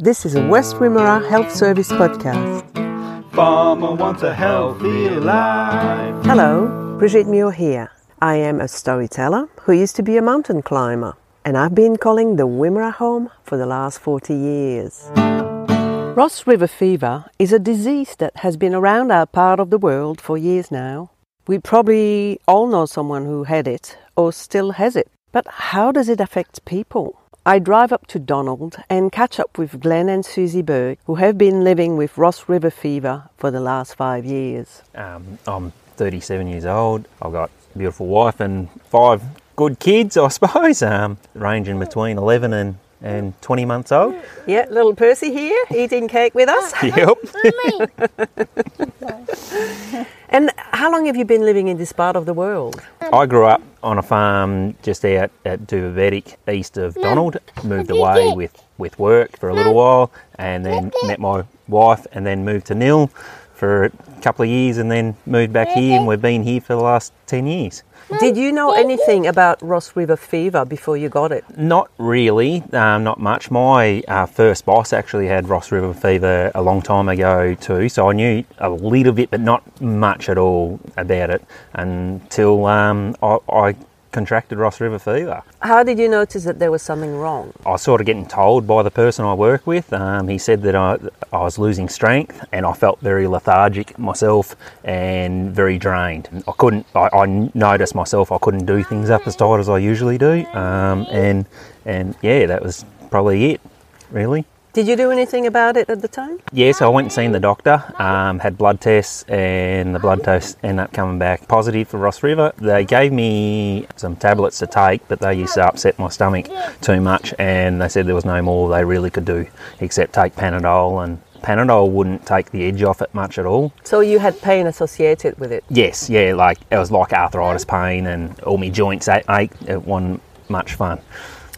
This is a West Wimmera Health Service podcast. Farmer wants a healthy life. Hello, Brigitte Muir here. I am a storyteller who used to be a mountain climber, and I've been calling the Wimmera home for the last 40 years. Ross River fever is a disease that has been around our part of the world for years now. We probably all know someone who had it or still has it. But how does it affect people? I drive up to Donald and catch up with Glenn and Susie Berg, who have been living with Ross River fever for the last five years. Um, I'm 37 years old. I've got a beautiful wife and five good kids, I suppose, um, ranging between 11 and, and 20 months old. Yeah, little Percy here eating cake with us. Yep. And how long have you been living in this part of the world? I grew up on a farm just out at Duvavetic, east of Donald. Moved away with, with work for a little while and then met my wife and then moved to Nhill for a couple of years and then moved back here and we've been here for the last 10 years. Did you know anything about Ross River fever before you got it? Not really, um, not much. My uh, first boss actually had Ross River fever a long time ago too, so I knew a little bit, but not much at all about it until um, I, I contracted Ross River fever. How did you notice that there was something wrong? I was sort of getting told by the person I work with. Um, he said that I, I was losing strength and I felt very lethargic myself and very drained. I couldn't, I, I noticed myself I couldn't do things up as tight as I usually do. Um, and, and yeah, that was probably it, really. Did you do anything about it at the time? Yes, I went and seen the doctor, um, had blood tests, and the blood tests ended up coming back positive for Ross River. They gave me some tablets to take, but they used to upset my stomach too much, and they said there was no more they really could do except take Panadol, and Panadol wouldn't take the edge off it much at all. So you had pain associated with it? Yes, yeah, like it was like arthritis pain, and all my joints ached. It wasn't much fun.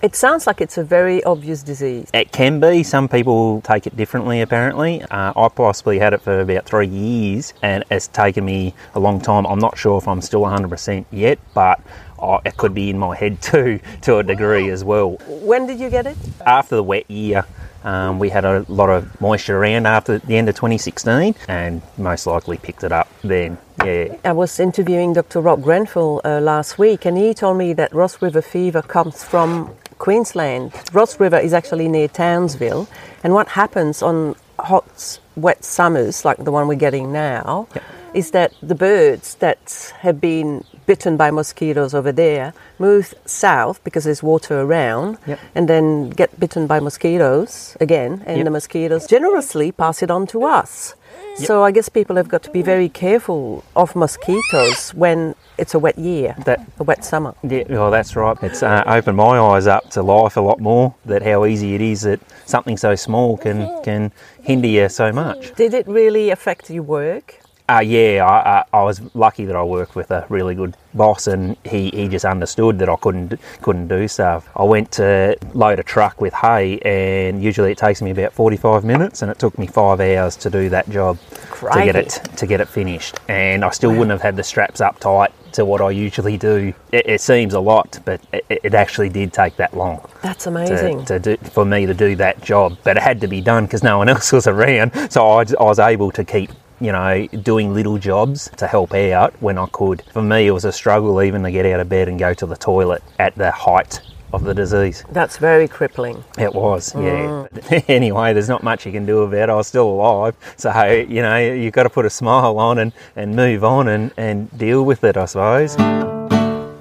It sounds like it's a very obvious disease. It can be. Some people take it differently, apparently. Uh, I possibly had it for about three years and it's taken me a long time. I'm not sure if I'm still 100% yet, but I, it could be in my head too, to a degree as well. When did you get it? After the wet year, um, we had a lot of moisture around after the end of 2016 and most likely picked it up then. Yeah. I was interviewing Dr. Rob Grenfell uh, last week and he told me that Ross River fever comes from Queensland. Ross River is actually near Townsville, and what happens on hot, wet summers like the one we're getting now Yep. is that the birds that have been bitten by mosquitoes over there move south because there's water around Yep. and then get bitten by mosquitoes again, and Yep. the mosquitoes generously pass it on to us. So I guess people have got to be very careful of mosquitoes when it's a wet year, That- a wet summer. Yeah, well, that's right. It's uh, opened my eyes up to life a lot more. That how easy it is that something so small can can hinder you so much. Did it really affect your work? Uh, yeah, I, I, I was lucky that I worked with a really good boss, and he, he just understood that I couldn't couldn't do stuff. I went to load a truck with hay, and usually it takes me about forty five minutes, and it took me five hours to do that job to get it to get it finished. And I still wouldn't have had the straps up tight to what I usually do. It, it seems a lot, but it, it actually did take that long That's to, amazing. to do, for me to do that job. But it had to be done because no one else was around. So I, I was able to keep, you know, doing little jobs to help out when I could. For me, it was a struggle even to get out of bed and go to the toilet at the height of the disease. That's very crippling. It was, yeah. But mm. anyway, there's not much you can do about it. I was still alive. So, you know, you've got to put a smile on and, and move on and, and deal with it, I suppose.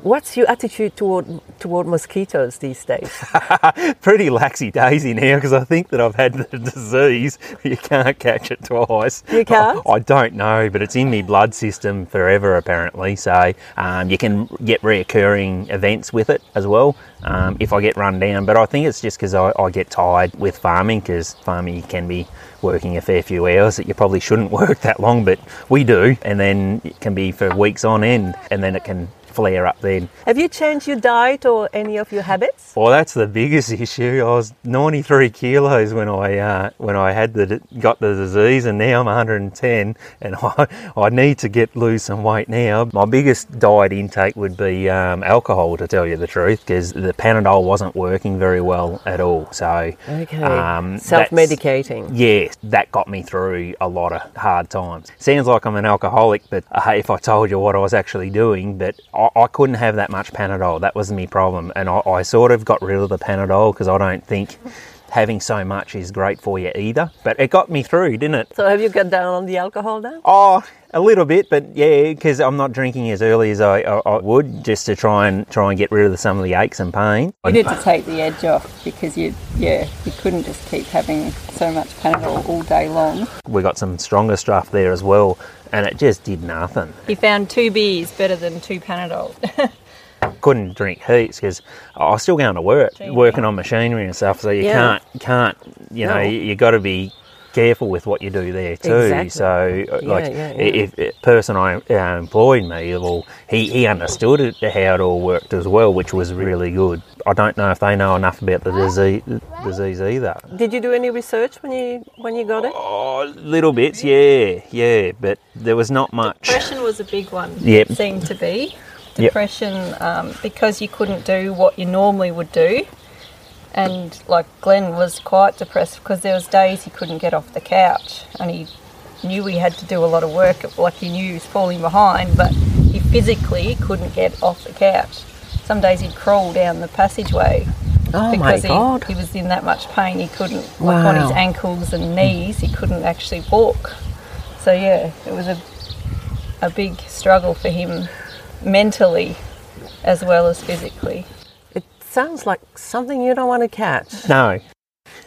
What's your attitude toward toward mosquitoes these days? pretty laxy daisy now because I think that I've had the disease. You can't catch it twice. You can't? I, I don't know, but it's in my blood system forever apparently. So um, you can get reoccurring events with it as well um, if I get run down. But I think it's just because I, I get tired with farming because farming can be working a fair few hours that you probably shouldn't work that long, but we do, and then it can be for weeks on end, and then it can flare up then. Have you changed your diet or any of your habits? Well, that's the biggest issue. I was 93 kilos when I uh, when I had the got the disease, and now I'm 110, and I, I need to get lose some weight now. My biggest diet intake would be um, alcohol, to tell you the truth, because the Panadol wasn't working very well at all. So Okay. um, Self-medicating. yeah, that got me through a lot of hard times. Sounds like I'm an alcoholic, but uh, if I told you what I was actually doing, but I, I couldn't have that much Panadol. That was my problem, and I, I sort of got rid of the Panadol because I don't think having so much is great for you either. But it got me through, didn't it? So have you got down on the alcohol now? Oh, a little bit, but yeah, because I'm not drinking as early as I, I, I would, just to try and try and get rid of some of the aches and pain. You need to take the edge off because you, yeah, you couldn't just keep having so much Panadol all day long. We got some stronger stuff there as well, and it just did nothing. He found two beers better than two Panadol. couldn't drink heaps because I was still going to work, Machinery. working on machinery and stuff. So you Yeah. can't, can't, you know, No. you, you got to be careful with what you do there too. Exactly. So, uh, Yeah, like, yeah, yeah. if the person I uh, employed me, well, he, he understood it, how it all worked as well, which was really good. I don't know if they know enough about the disease, disease either. Did you do any research when you when you got it? Oh, little bits, yeah, yeah, but there was not much. Depression was a big one. Yep. It seemed to be. Yep. Depression um, because you couldn't do what you normally would do. And like Glenn was quite depressed because there was days he couldn't get off the couch and he knew he had to do a lot of work. Like he knew he was falling behind, but he physically couldn't get off the couch. Some days he'd crawl down the passageway Oh because he, god! he was in that much pain he couldn't like on his ankles and knees he couldn't actually walk so yeah it was a a big struggle for him mentally as well as physically sounds like something you don't want to catch. No,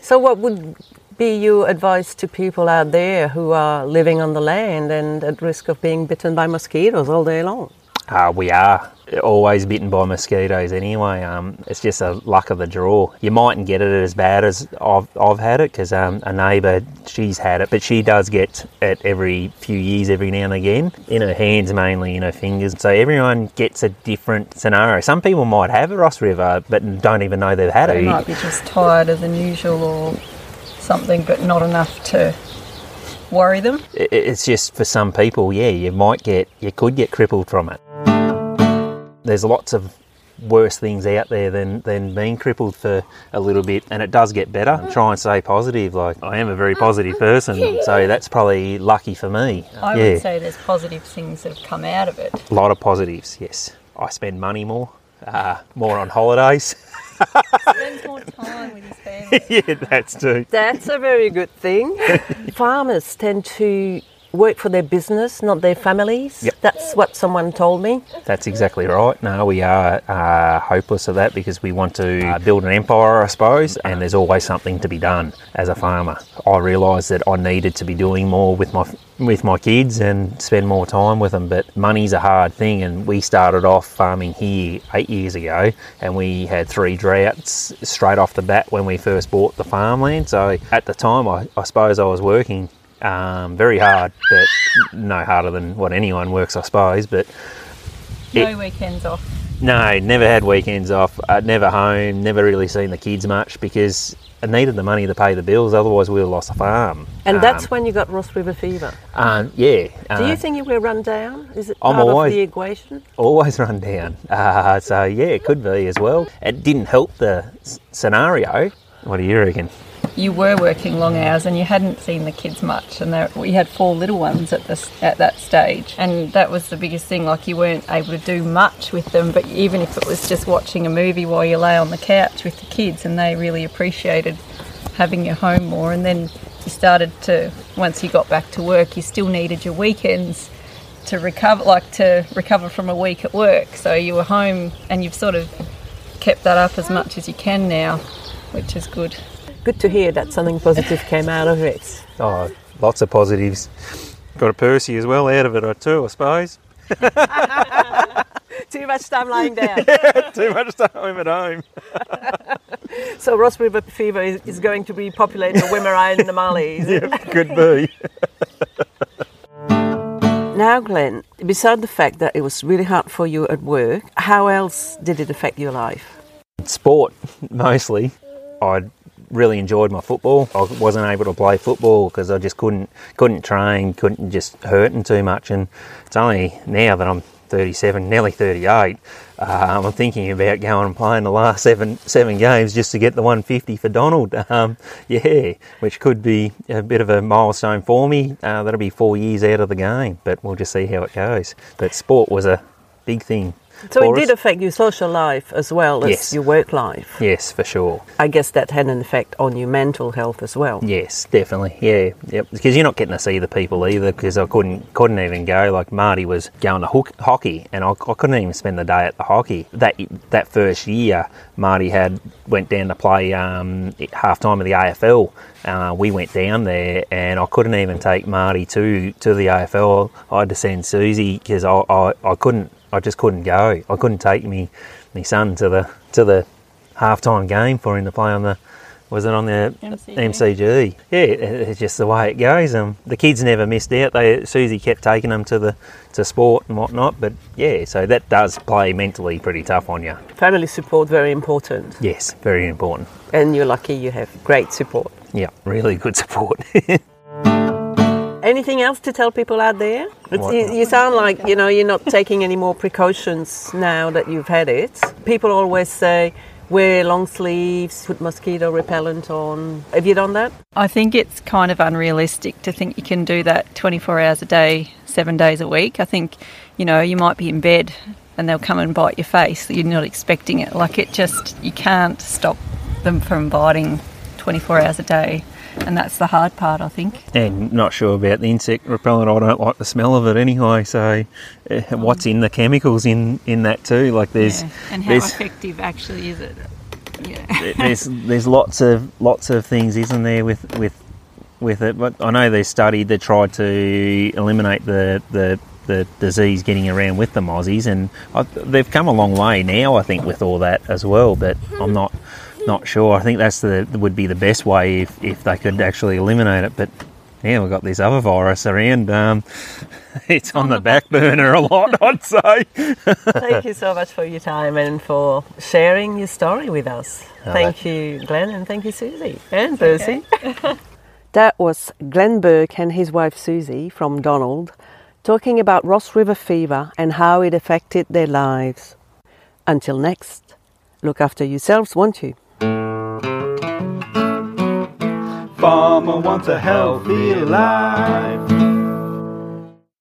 So, what would be your advice to people out there who are living on the land and at risk of being bitten by mosquitoes all day long? Uh, we are always bitten by mosquitoes anyway. Um, it's just a luck of the draw. You mightn't get it as bad as I've, I've had it because um, a neighbour, she's had it, but she does get it every few years, every now and again, in her hands mainly, in her fingers. So everyone gets a different scenario. Some people might have a Ross River but don't even know they've had it. they might be just tired than usual or something but not enough to worry them It's just for some people, yeah, you might get, you could get crippled from it. There's lots of worse things out there than, than being crippled for a little bit, and it does get better. Try and stay positive. Like, I am a very positive person, so that's probably lucky for me. i yeah, would say there's positive things that have come out of it a lot of positives, yes. I spend money more, uh, more on holidays. spends more time with his family yeah, that's too. That's a very good thing. Farmers tend to work for their business, not their families. Yep. That's what someone told me. That's exactly right. No, we are uh, hopeless of that because we want to uh, build an empire, I suppose, and there's always something to be done as a farmer. I realised that I needed to be doing more with my with my kids and spend more time with them, but money's a hard thing. And we started off farming here eight years ago, and we had three droughts straight off the bat when we first bought the farmland. So at the time, I, I suppose I was working um, very hard, but no harder than what anyone works, I suppose. But no weekends off no, never had weekends off. Uh, never home. Never really seen the kids much because I needed the money to pay the bills. Otherwise, we would have lost the farm. And that's Um, when you got Ross River fever. um, yeah. Do you uh, think you were run down? Is it I'm part always- of the equation? always run down? Uh, so yeah, it could be as well. It didn't help the s- scenario. What do you reckon? You were working long hours and you hadn't seen the kids much and we had four little ones at this at that stage. And that was the biggest thing like you weren't able to do much with them but even if it was just watching a movie while you lay on the couch with the kids and they really appreciated having you home more and then you started to once you got back to work you still needed your weekends to recover like to recover from a week at work. So you were home and you've sort of kept that up as much as you can now which is good Good to hear that something positive came out of it. Oh, lots of positives. Got a Percy as well out of it, I too, I suppose. Too much time lying down. yeah, Too much time at home. so Ross River fever is, is going to be populating the Wimmera and the Mallee. it? Could be. Now, Glenn, beside the fact that it was really hard for you at work, how else did it affect your life? sport mostly. I really enjoyed my football. I wasn't able to play football because I just couldn't couldn't train, couldn't just hurting too much. And it's only now that I'm 37, nearly 38, uh, I'm thinking about going and playing the last seven seven games just to get the 150 for Donald. Um, yeah, which could be a bit of a milestone for me. Uh, that'll be four years out of the game, but we'll just see how it goes. But sport was a big thing. So it did affect your social life as well as Yes. your work life. Yes, for sure. I guess that had an effect on your mental health as well. Yes, definitely. Yeah, yep. Because you're not getting to see the people either. Because I couldn't couldn't even go. Like Marty was going to hook, hockey, and I, I couldn't even spend the day at the hockey. That that first year, Marty had went down to play um, half time of the AFL. Uh, we went down there, and I couldn't even take Marty to to the AFL. I had to send Susie because I, I, I couldn't. I just couldn't go. I couldn't take me my son to the to the halftime game for him to play on the was it on the MCG. MCG? Yeah, it's just the way it goes. Um, the kids never missed out. They Susie kept taking them to the to sport and whatnot. But yeah, so that does play mentally pretty tough on you. Family support very important, Yes, very important. and you're lucky you have great support. Yeah, really good support. Anything else to tell people out there? It's, you, you sound like you know you're not taking any more precautions now that you've had it. People always say wear long sleeves, put mosquito repellent on. Have you done that? I think it's kind of unrealistic to think you can do that 24 hours a day, seven days a week. I think, you know, you might be in bed and they'll come and bite your face. You're not expecting it. Like it just, you can't stop them from biting 24 hours a day. And that's the hard part, I think. and not sure about the insect repellent. I don't like the smell of it anyway. So, uh, what's in the chemicals in in that too? Like there's Yeah. And how there's effective actually is it? Yeah. there's there's lots of lots of things, isn't there, with with with it? But I know they studied they tried to eliminate the the the disease getting around with the mozzies, and I, they've come a long way now. I think with all that as well, but I'm not not sure. I think that's the would be the best way if if they could actually eliminate it, but. Yeah, we've got this other virus around. Um, it's on the back burner a lot, I'd say. Thank you so much for your time and for sharing your story with us. Oh, thank you, Glenn, and thank you, Susie and Percy. that was Glenn Burke and his wife Susie from Donald talking about Ross River fever and how it affected their lives. Until next, look after yourselves, won't you? Farmer wants a healthy life.